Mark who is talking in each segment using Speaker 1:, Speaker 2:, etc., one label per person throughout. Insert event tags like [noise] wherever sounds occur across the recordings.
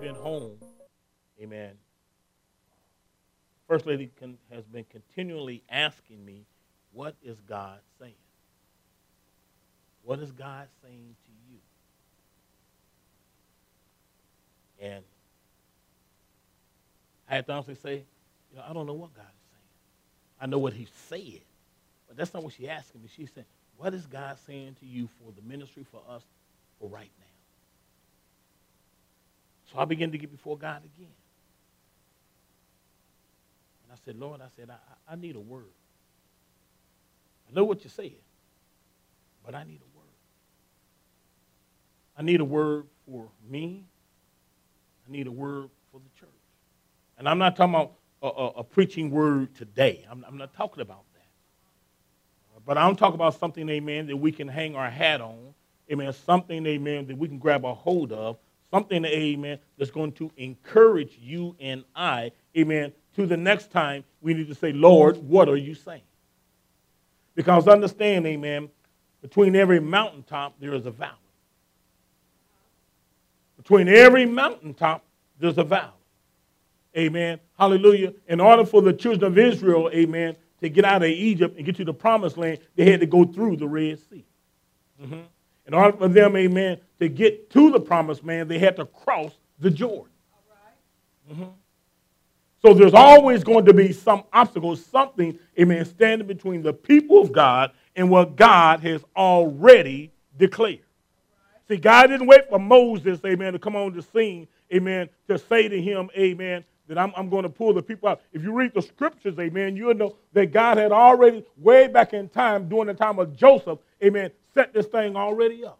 Speaker 1: been home, amen, First Lady con- has been continually asking me, what is God saying? What is God saying to you? And I had to honestly say, you know, I don't know what God is saying. I know what he said, but that's not what she's asking me. She said, what is God saying to you for the ministry for us for right now? So I began to get before God again. And I said, Lord, I said, I, I need a word. I know what you're saying, but I need a word. I need a word for me. I need a word for the church. And I'm not talking about a, a, a preaching word today. I'm, I'm, not talking about that. But I'm talking about something, amen, that we can hang our hat on. Amen. Something, amen, that we can grab a hold of. Something, amen, that's going to encourage you and I, amen, to the next time we need to say, Lord, what are you saying? Because understand, amen, between every mountaintop there is a valley. Between every mountaintop there's a valley. Amen. Hallelujah. In order for the children of Israel, amen, to get out of Egypt and get to the promised land, they had to go through the Red Sea. Mm-hmm. In order for them, amen, to get to the promised land, they had to cross the Jordan. Mm-hmm. So there's always going to be some obstacle, something, amen, standing between the people of God and what God has already declared. Right. See, God didn't wait for Moses, amen, to come on the scene, amen, to say to him, amen, that I'm, I'm going to pull the people out. If you read the scriptures, amen, you'll know that God had already, way back in time, during the time of Joseph, amen, set this thing already up.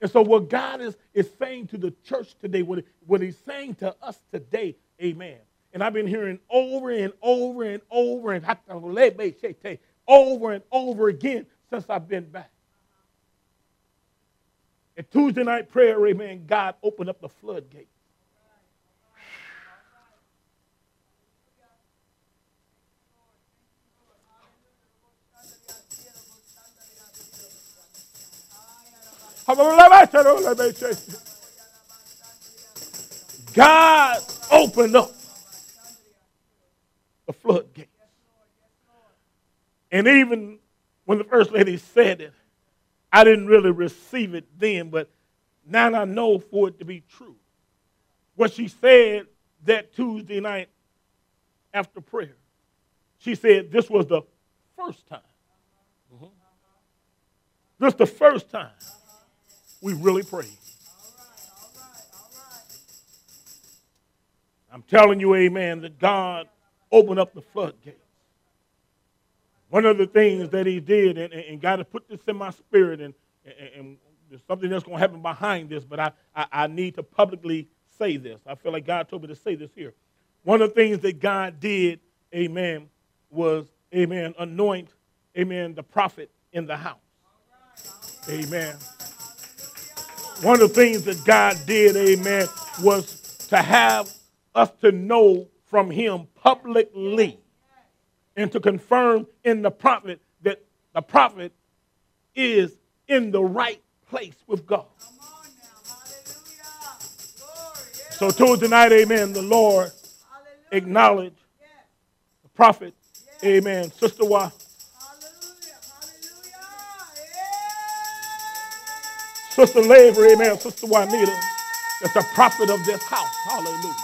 Speaker 1: And so, what God is, is saying to the church today, what, what He's saying to us today, amen. And I've been hearing over and over and over and over and over again since I've been back. At Tuesday night prayer, amen, God opened up the floodgates. God opened up the floodgate. And even when the first lady said it, I didn't really receive it then, but now I know for it to be true. What she said that Tuesday night after prayer, she said this was the first time. Mm-hmm. This the first time we really prayed. I'm telling you, amen, that God opened up the floodgates. One of the things that he did, and, and God has put this in my spirit, and, and, and there's something that's going to happen behind this, but I, I, I need to publicly say this. I feel like God told me to say this here. One of the things that God did, amen, was, amen, anoint, amen, the prophet in the house. Amen. One of the things that God did, amen, was to have us to know from him publicly and to confirm in the prophet that the prophet is in the right place with God. So Tuesday night, amen, the Lord acknowledged the prophet, amen, Sister Wa Sister Lavery, amen, Sister Juanita, that's the prophet of this house. Hallelujah.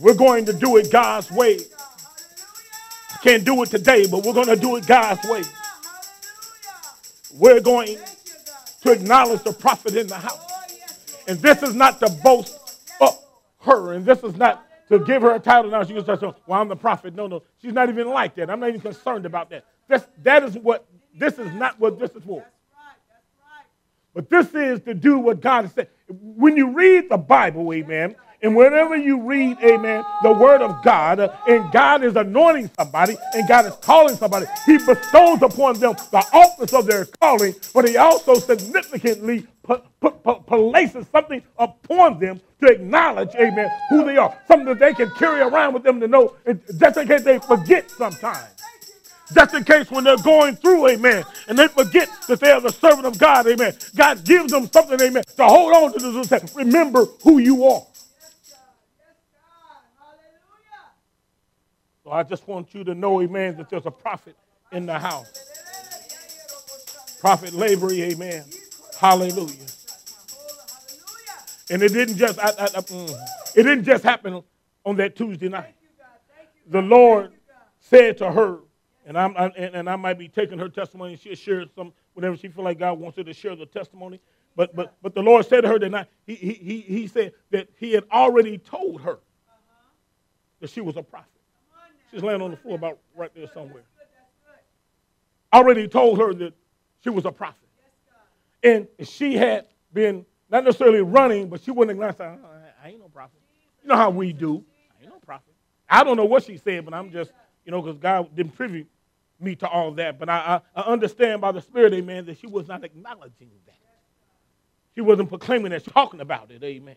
Speaker 1: We're going to do it God's way. I can't do it today, but we're going to do it God's way. We're going to acknowledge the prophet in the house. And this is not to boast up her, and this is not to give her a title now. She can say, well, I'm the prophet. No, no. She's not even like that. I'm not even concerned about that. This, that is what this is not what this is for. But this is to do what God said. When you read the Bible, amen, and whenever you read, amen, the word of God, uh, and God is anointing somebody, and God is calling somebody, He bestows upon them the office of their calling, but He also significantly put, put, put, places something upon them to acknowledge, amen, who they are. Something that they can carry around with them to know, just in case they forget sometimes. Just in case when they're going through, amen, and they forget that they are the servant of God, amen. God gives them something, amen, to hold on to this and remember who you are. So I just want you to know, amen, that there's a prophet in the house. Prophet Lavery, amen. Hallelujah. And it didn't just I, I, I, mm, it didn't just happen on that Tuesday night. The Lord said to her, and I'm I, and, and, I might be taking her testimony. and She'll share some whenever she feel like God wants her to share the testimony. But but but the Lord said to her that night, he, he, he said that he had already told her that she was a prophet. She's laying on the floor about right there somewhere. Already told her that she was a prophet. And she had been not necessarily running, but she wouldn't acknowledge, oh, I ain't no prophet. You know how we do. I ain't no prophet. I don't know what she said, but I'm just, you know, because God didn't privy me to all that. But I, I, I understand by the Spirit, amen, that she was not acknowledging that. She wasn't proclaiming that, talking about it, amen.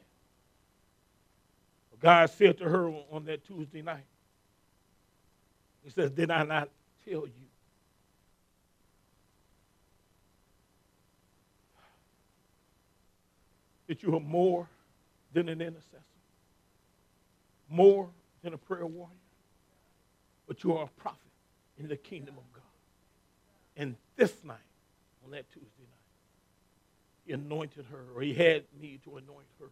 Speaker 1: God said to her on that Tuesday night, He says, Did I not tell you? That you are more than an intercessor, more than a prayer warrior, but you are a prophet in the kingdom of God. And this night, on that Tuesday night, he anointed her, or he had me to anoint her.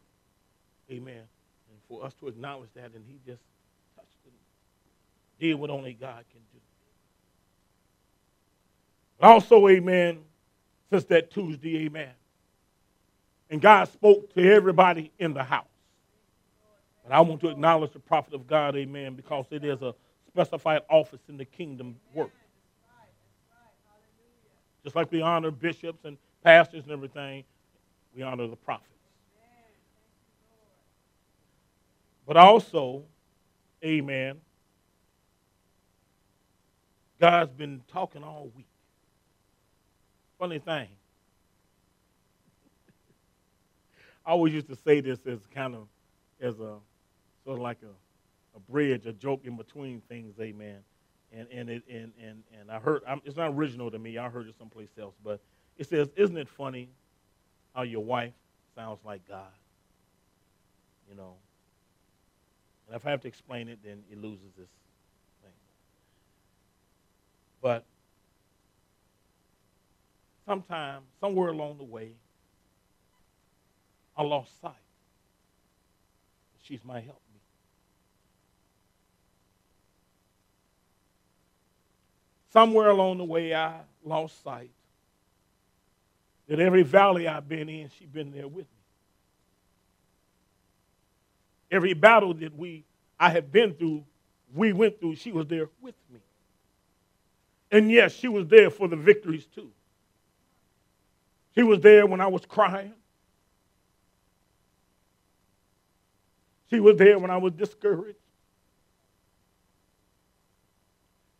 Speaker 1: Amen. And for us to acknowledge that, and he just touched it, did what only God can do. But also, amen, since that Tuesday, amen. And God spoke to everybody in the house. And I want to acknowledge the prophet of God, amen, because it is a specified office in the kingdom work. Just like we honor bishops and pastors and everything, we honor the prophets. But also, amen, God's been talking all week. Funny thing. [laughs] I always used to say this as kind of as a sort of like a a bridge, a joke in between things, amen. And and it and and and I heard I'm, it's not original to me. I heard it someplace else, but it says, "Isn't it funny how your wife sounds like God?" You know. And if I have to explain it, then it loses this thing. But sometime, somewhere along the way, I lost sight. She's my help. Somewhere along the way, I lost sight that every valley I've been in, she's been there with me. Every battle that we I have been through, we went through, she was there with me. And yes, she was there for the victories too. She was there when I was crying. She was there when I was discouraged.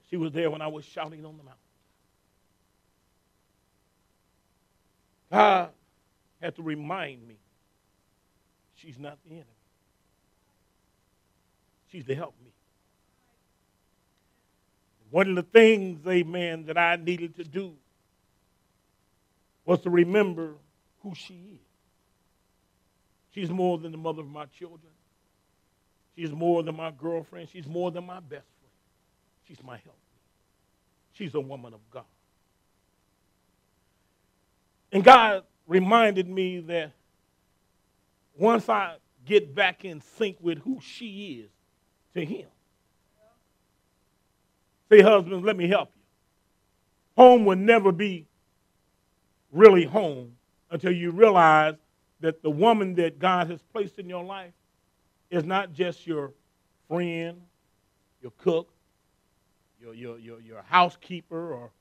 Speaker 1: She was there when I was shouting on the mountain. God had to remind me she's not the enemy. She's to help me. One of the things, amen, that I needed to do was to remember who she is. She's more than the mother of my children. She's more than my girlfriend. She's more than my best She's my help. She's a woman of God. And God reminded me that once I get back in sync with who she is to him. Say, husbands, let me help you. Home will never be really home until you realize that the woman that God has placed in your life is not just your friend, your cook, your, your, your, your housekeeper or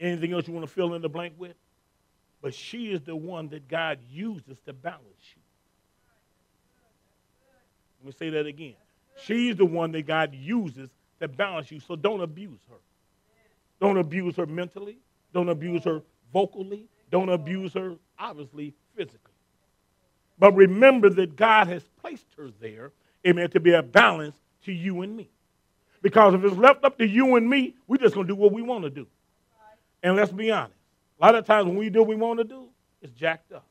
Speaker 1: anything else you want to fill in the blank with. But she is the one that God uses to balance you. Let me say that again. She's the one that God uses to balance you. So don't abuse her. Don't abuse her mentally. Don't abuse her vocally. Don't abuse her, obviously, physically. But remember that God has placed her there, amen, to be a balance to you and me. Because if it's left up to you and me, we're just going to do what we want to do. And let's be honest. A lot of times when we do what we want to do, it's jacked up.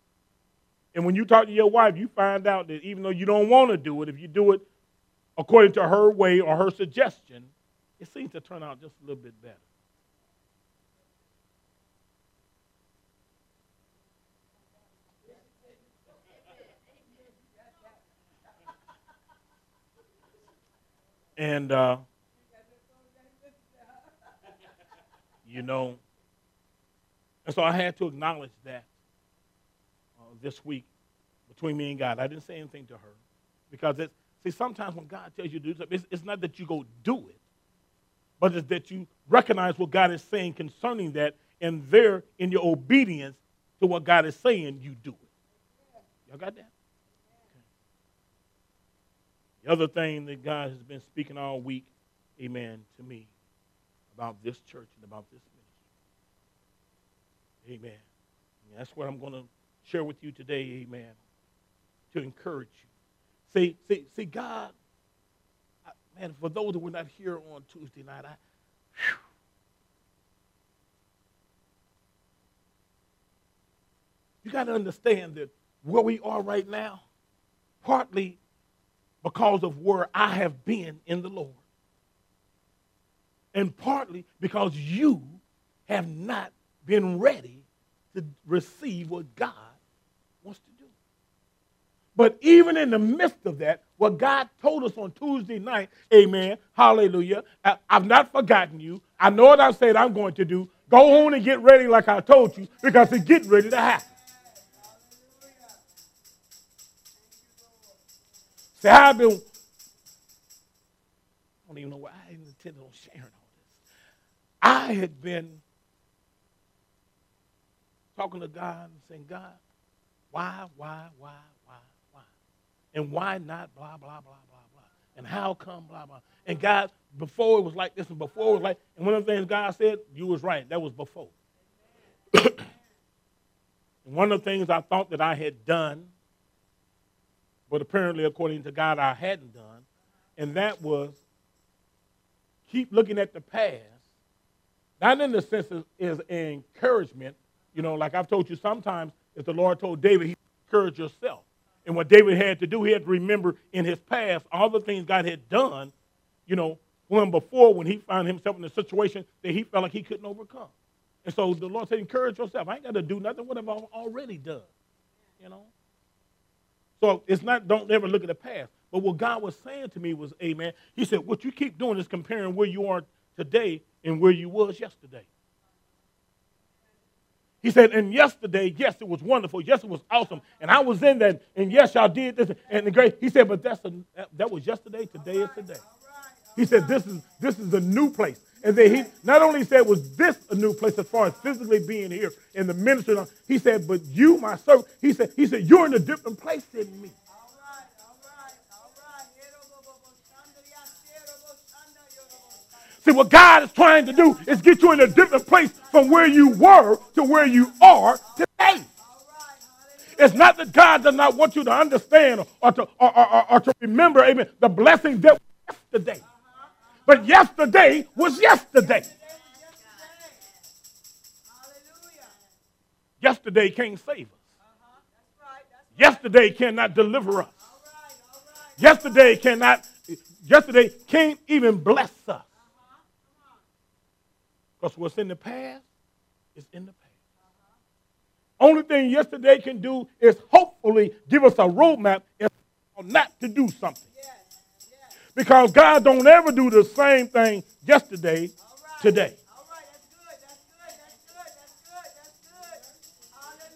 Speaker 1: And when you talk to your wife, you find out that even though you don't want to do it, if you do it according to her way or her suggestion, it seems to turn out just a little bit better. And, uh, you know, and so I had to acknowledge that uh, this week between me and God. I didn't say anything to her because it's, see, sometimes when God tells you to do something, it's, it's not that you go do it, but it's that you recognize what God is saying concerning that, and there, in your obedience to what God is saying, you do it. Y'all got that? The other thing that God has been speaking all week, amen, to me about this church and about this ministry. Amen. And that's what I'm going to share with you today, amen, to encourage you. See, see, see, God, I, man, for those that were not here on Tuesday night, I, whew, you got to understand that where we are right now, partly because of where I have been in the Lord. And partly because you have not been ready to receive what God wants to do. But even in the midst of that, what God told us on Tuesday night, amen, hallelujah, I, have not forgotten you. I know what I said I'm going to do. Go on and get ready like I told you because it's getting ready to happen. See, I've been, I don't even know why I intended on sharing. I had been talking to God and saying, God, why, why, why, why, why? And why not blah, blah, blah, blah, blah? And how come blah, blah? And God, before it was like this and before it was like, and one of the things God said, you was right. That was before. [coughs] and one of the things I thought that I had done but apparently, according to God, I hadn't done. And that was keep looking at the past, not in the sense of is encouragement. You know, like I've told you sometimes, if the Lord told David, he encourage yourself. And what David had to do, he had to remember in his past all the things God had done, you know, when before when he found himself in a situation that he felt like he couldn't overcome. And so the Lord said, encourage yourself. I ain't got to do nothing. What have I already done? You know? So it's not, don't ever look at the past. But what God was saying to me was, Amen. He said, what you keep doing is comparing where you are today and where you was yesterday. He said, and yesterday, yes, it was wonderful. Yes, it was awesome. And I was in that. And yes, y'all did this. And the great. He said, but that's a, that was yesterday. Today is today. He said, this is this is a new place. And then he not only said, was this a new place as far as physically being here in the ministry, he said, but you, my servant, he said, he said, you're in a different place than me. See, what God is trying to do is get you in a different place from where you were to where you are today. It's not that God does not want you to understand or to, or, or, or to remember, amen, the blessing that was yesterday. But yesterday was yesterday. Yesterday can't save us. Yesterday cannot deliver us. Yesterday cannot, yesterday can't even bless us. Because what's in the past is in the past. Uh-huh. Only thing yesterday can do is hopefully give us a roadmap not to do something. Because God don't ever do the same thing yesterday, today.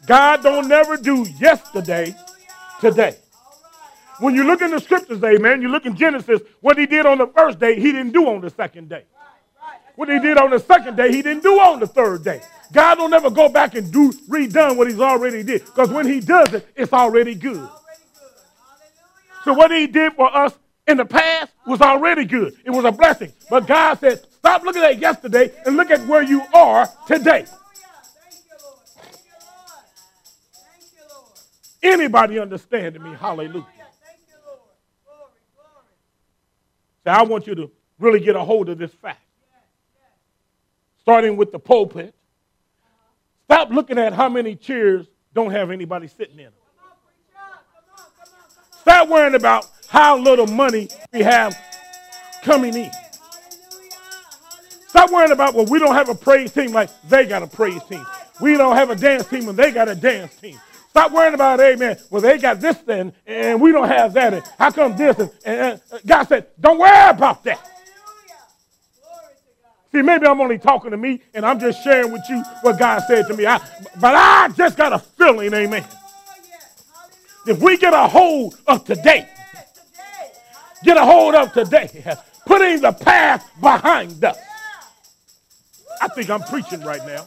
Speaker 1: God don't never do yesterday, today. When you look in the scriptures, amen, you look in Genesis, what he did on the first day, he didn't do on the second day. What he did on the second day, he didn't do on the third day. God don't ever go back and do redone what he's already did. Because when he does it, it's already good. So what he did for us in the past was already good. It was a blessing. But God said, stop looking at yesterday and look at where you are today. Anybody understanding me? Hallelujah. So I want you to really get a hold of this fact. Starting with the pulpit. Stop looking at how many chairs don't have anybody sitting in them. Stop worrying about how little money we have coming in. Stop worrying about, well, we don't have a praise team like they got a praise team. We don't have a dance team and they got a dance team. Stop worrying about, amen. Well, they got this thing and we don't have that. And how come this? And, and, and God said, don't worry about that. See, maybe I'm only talking to me and I'm just sharing with you what God said to me. I, but I just got a feeling, amen. If we get a hold of today, get a hold of today, putting the past behind us. I think I'm preaching right now.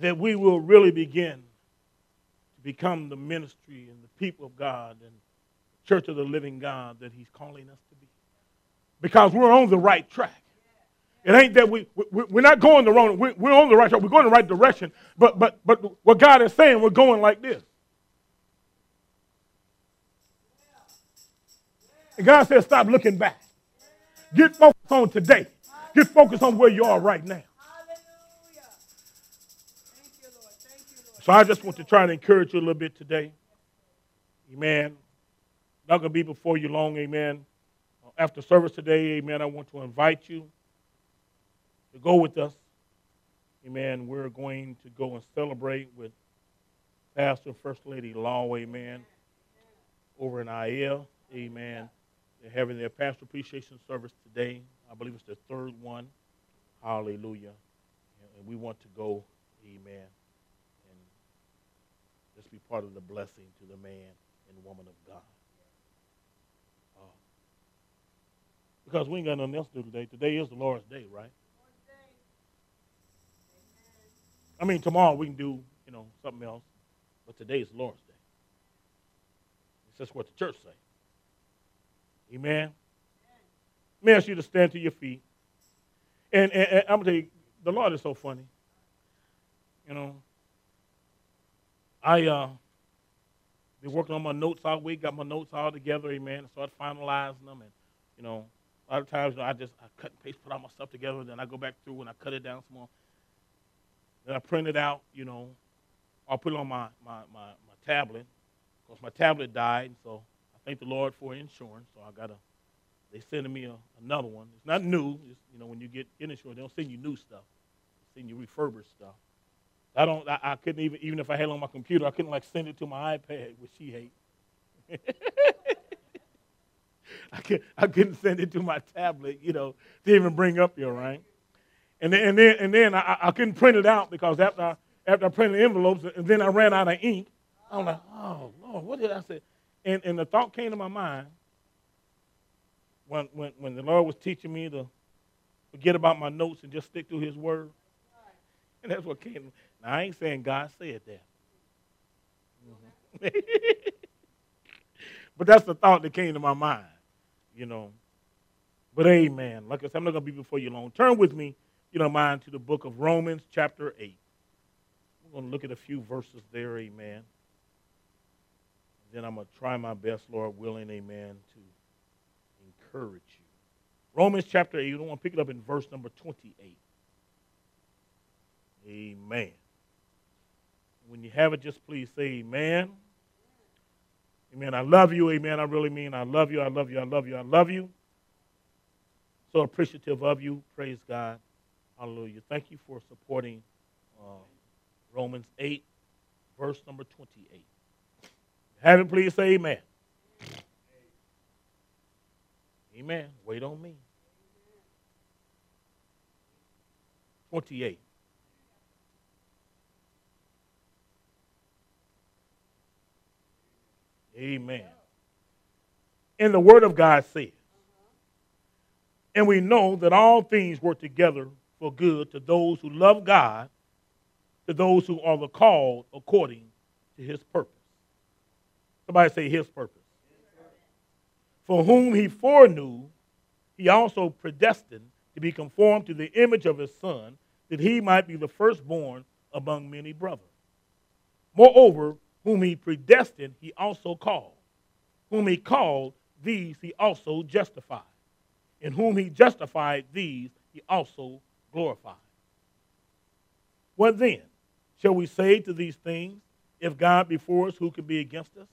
Speaker 1: That we will really begin to become the ministry and the people of God and church of the living God that He's calling us to be. Because we're on the right track. It ain't that we, we we're not going the wrong. We're, we're on the right track. We're going the right direction. But but but what God is saying, we're going like this. And God says, stop looking back. Get focused on today. Get focused on where you are right now. So I just want to try and encourage you a little bit today. Amen. Not going to be before you long. Amen. Uh, after service today, amen, I want to invite you to go with us. Amen. We're going to go and celebrate with Pastor First Lady Law, amen, over in IL. Amen. They're having their pastor appreciation service today. I believe it's the third one. Hallelujah. And we want to go, amen, and just be part of the blessing to the man and woman of God. Because we ain't got nothing else to do today. Today is the Lord's day, right? I mean, tomorrow we can do, you know, something else, but today is the Lord's Day. It's just what the church say. Amen. Let me ask you to stand to your feet. And, and, and I'm going to tell you, the Lord is so funny. You know, I uh, been working on my notes all week, got my notes all together, amen, and started finalizing them. And, you know, a lot of times you know, I just I cut and paste, put all my stuff together, then I go back through and I cut it down more. Then I print it out, you know, I'll put it on my, my, my, my tablet. Because my tablet died, so I thank the Lord for insurance. So I got a, they sending me a, another one. It's not new. It's, you know, when you get insurance, they don't send you new stuff. They send you refurbished stuff. I don't. I, I, couldn't even, even if I had it on my computer, I couldn't like send it to my iPad, which she hates. [laughs] I, could, I couldn't send it to my tablet, you know, to even bring up your rank. And then, and then, and then I, I couldn't print it out because after I, after I printed the envelopes, and then I ran out of ink. I'm like, oh Lord, what did I say? And, and the thought came to my mind when, when, when the Lord was teaching me to forget about my notes and just stick to His word. And that's what came. Now, I ain't saying God said that. Mm-hmm. [laughs] but that's the thought that came to my mind, you know. But amen. Like I said, I'm not going to be before you long. Turn with me, you know, mind to the book of Romans, chapter 8. We're going to look at a few verses there, amen then I'm going to try my best, Lord willing, amen, to encourage you. Romans chapter 8, you don't want to pick it up in verse number 28. Amen. When you have it, just please say amen. Amen. I love you. Amen. I really mean I love you. I love you. I love you. I love you. So appreciative of you. Praise God. Hallelujah. Thank you for supporting uh, Romans 8, verse number 28. Have it, please say amen. Amen. Wait on me. 28. Amen. And the Word of God says, and we know that all things work together for good to those who love God, to those who are the called according to his purpose. Somebody say his purpose. For whom he foreknew, he also predestined to be conformed to the image of his son, that he might be the firstborn among many brothers. Moreover, whom he predestined, he also called. Whom he called, these he also justified. And whom he justified, these he also glorified. What then? Shall we say to these things, if God be for us, who can be against us?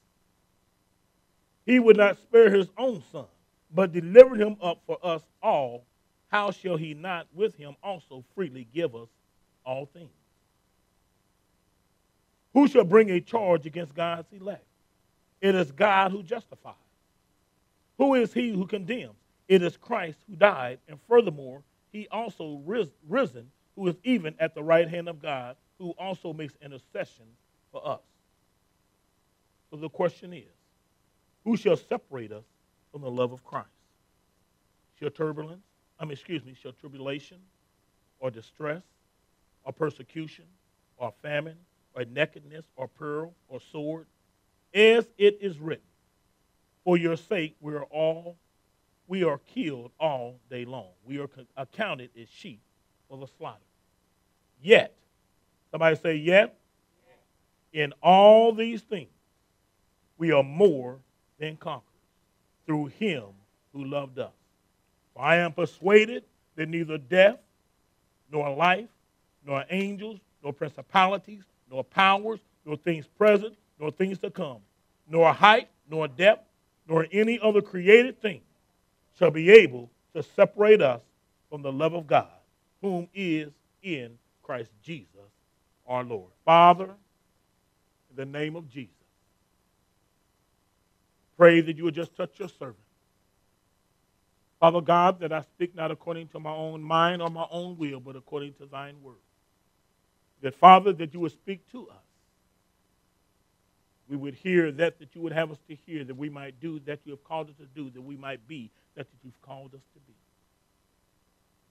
Speaker 1: He would not spare his own son, but delivered him up for us all. How shall he not with him also freely give us all things? Who shall bring a charge against God's elect? It is God who justifies. Who is he who condemns? It is Christ who died, and furthermore, he also risen, who is even at the right hand of God, who also makes intercession for us. So the question is who shall separate us from the love of Christ? Shall turbulence, I mean, excuse me, shall tribulation or distress or persecution or famine or nakedness or peril or sword? As it is written, for your sake we are all we are killed all day long. We are accounted as sheep for the slaughter. Yet, somebody say, yet, in all these things, we are more than conquerors through him who loved us. For I am persuaded that neither death, nor life, nor angels, nor principalities, nor powers, nor things present, nor things to come, nor height, nor depth, nor any other created thing shall be able to separate us from the love of God, whom is in Christ Jesus our Lord. Father, in the name of Jesus, pray that you would just touch your servant. Father God, that I speak not according to my own mind or my own will, but according to thine word. That, Father, that you would speak to us. We would hear that that you would have us to hear, that we might do that you have called us to do, that we might be that you've called us to be.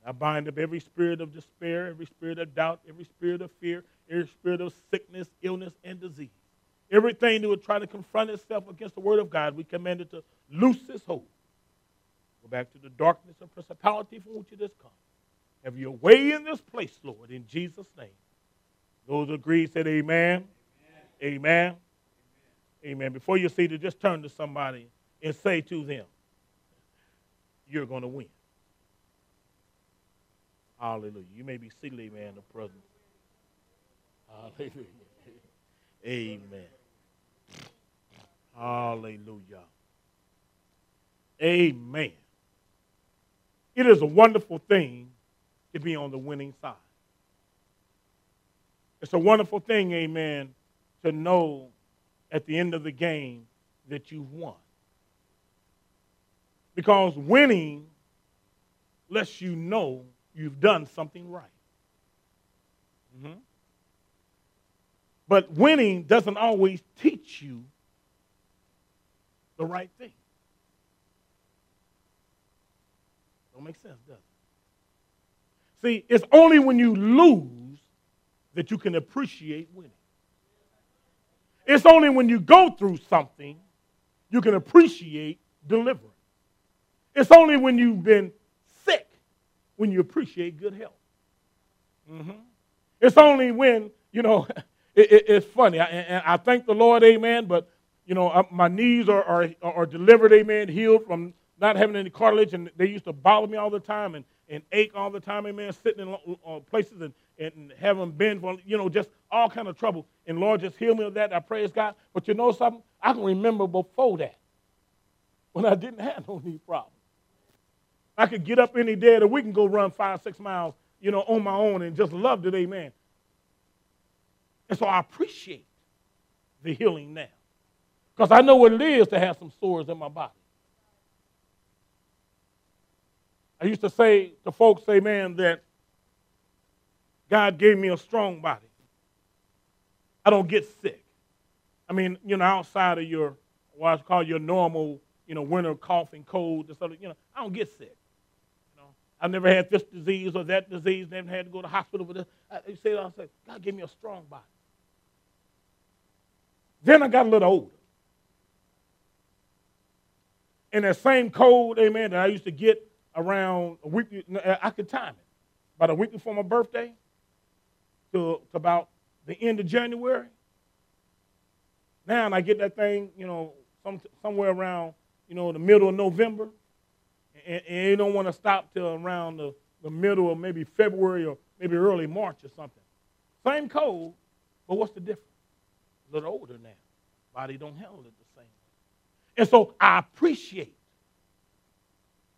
Speaker 1: I bind up every spirit of despair, every spirit of doubt, every spirit of fear, every spirit of sickness, illness, and disease. Everything that would try to confront itself against the word of God, we command it to loose its hold. Go back to the darkness of principality from which it has come. Have your way in this place, Lord, in Jesus' name. Those agree said amen. Amen. Amen. amen. Before you see to just turn to somebody and say to them, you're going to win. Hallelujah. You may be seated, man, in the presence. Hallelujah. Amen. Hallelujah. Amen. It is a wonderful thing to be on the winning side. It's a wonderful thing, amen, to know at the end of the game that you've won. Because winning lets you know you've done something right. Mm-hmm. But winning doesn't always teach you the right thing. Don't make sense, does it? See, it's only when you lose that you can appreciate winning. It's only when you go through something you can appreciate deliverance. It's only when you've been sick when you appreciate good health. Mm-hmm. It's only when, you know, [laughs] it, it, it's funny. I, and I thank the Lord, amen, but, you know, my knees are, are, are delivered, amen, healed from not having any cartilage, and they used to bother me all the time and, and ache all the time, amen, sitting in uh, places and, and having been, for, you know, just all kind of trouble. And Lord, just heal me of that. I praise God. But you know something? I can remember before that when I didn't have no knee problem. I could get up any day of the week and go run five, six miles, you know, on my own and just loved it, amen. And so I appreciate the healing now. Because I know what it is to have some sores in my body. I used to say to folks, amen, that God gave me a strong body. I don't get sick. I mean, you know, outside of your, what I call your normal, you know, winter coughing, cold, and stuff, you know, I don't get sick. You know, I've never had this disease or that disease, never had to go to the hospital for this. I, you say, I say, God gave me a strong body. Then I got a little older. And that same cold, amen, that I used to get around a week, I could time it. About a week before my birthday to, to about the end of January. Now I get that thing, you know, some, somewhere around, you know, the middle of November, and, and you don't want to stop till around the, the middle of maybe February or maybe early March or something. Same cold, but what's the difference? A little older now. Body don't handle it the same. And so I appreciate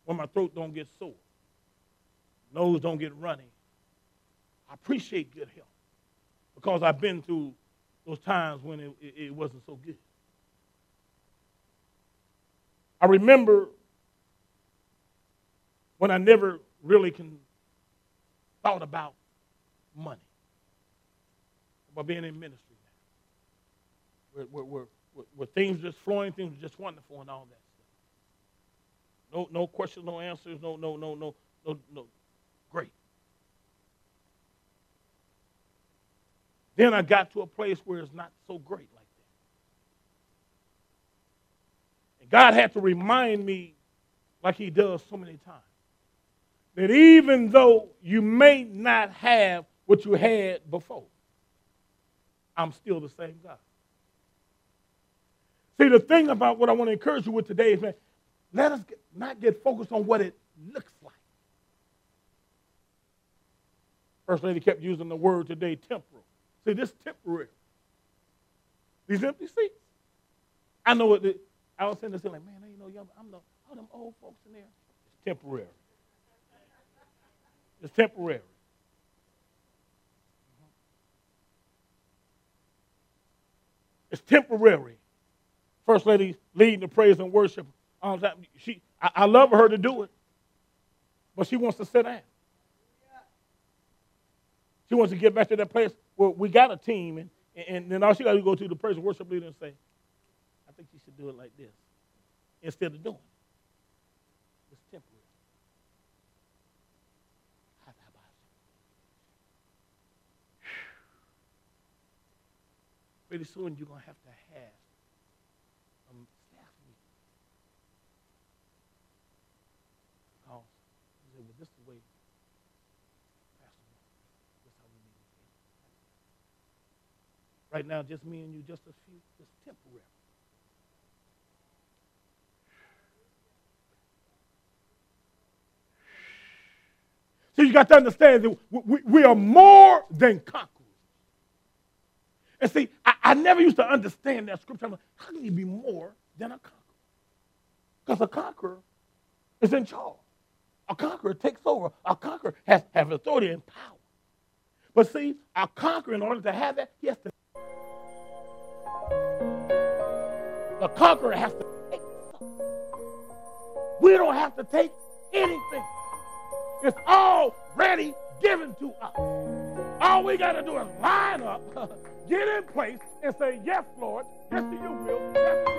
Speaker 1: when my throat don't get sore, nose don't get runny. I appreciate good health because I've been through those times when it, it, it wasn't so good. I remember when I never really can thought about money, about being in ministry now, where, where, where, where things just flowing, things just wonderful and all that stuff. No, no questions, no answers, no, no, no, no, no, no. Great. Then I got to a place where it's not so great like that. And God had to remind me, like He does so many times, that even though you may not have what you had before, I'm still the same God. See, the thing about what I want to encourage you with today is, man, let us get, not get focused on what it looks like. First Lady kept using the word today, temporal. See, this temporary. These empty seats. I know it. I was saying this like, man, ain't no young. I'm the all them old folks in there. It's temporary. It's temporary. It's temporary. First lady leading the praise and worship. She, I, I love her to do it, but she wants to sit down. She wants to get back to that place where we got a team, and, and then all she got to go to the praise and worship leader and say, I think you should do it like this, instead of doing it. It's temporary. [sighs] Pretty soon you're going to have to have some staff meeting. Because you say, well, this is the way Pastor this is how we need to be. Right now, just me and you, just a few, just temporary. So you got to understand that we, we are more than conquerors. And see, I, I, never used to understand that scripture. Like, how can you be more than a conqueror? Because a conqueror is in charge. A conqueror takes over. A conqueror has, has authority and power. But see, a conqueror, in order to have that, he has to. The conqueror has to take. We don't have to take anything. It's already given to us. All we got to do is line up, [laughs] get in place, and say, Yes, Lord, yes to your will, yes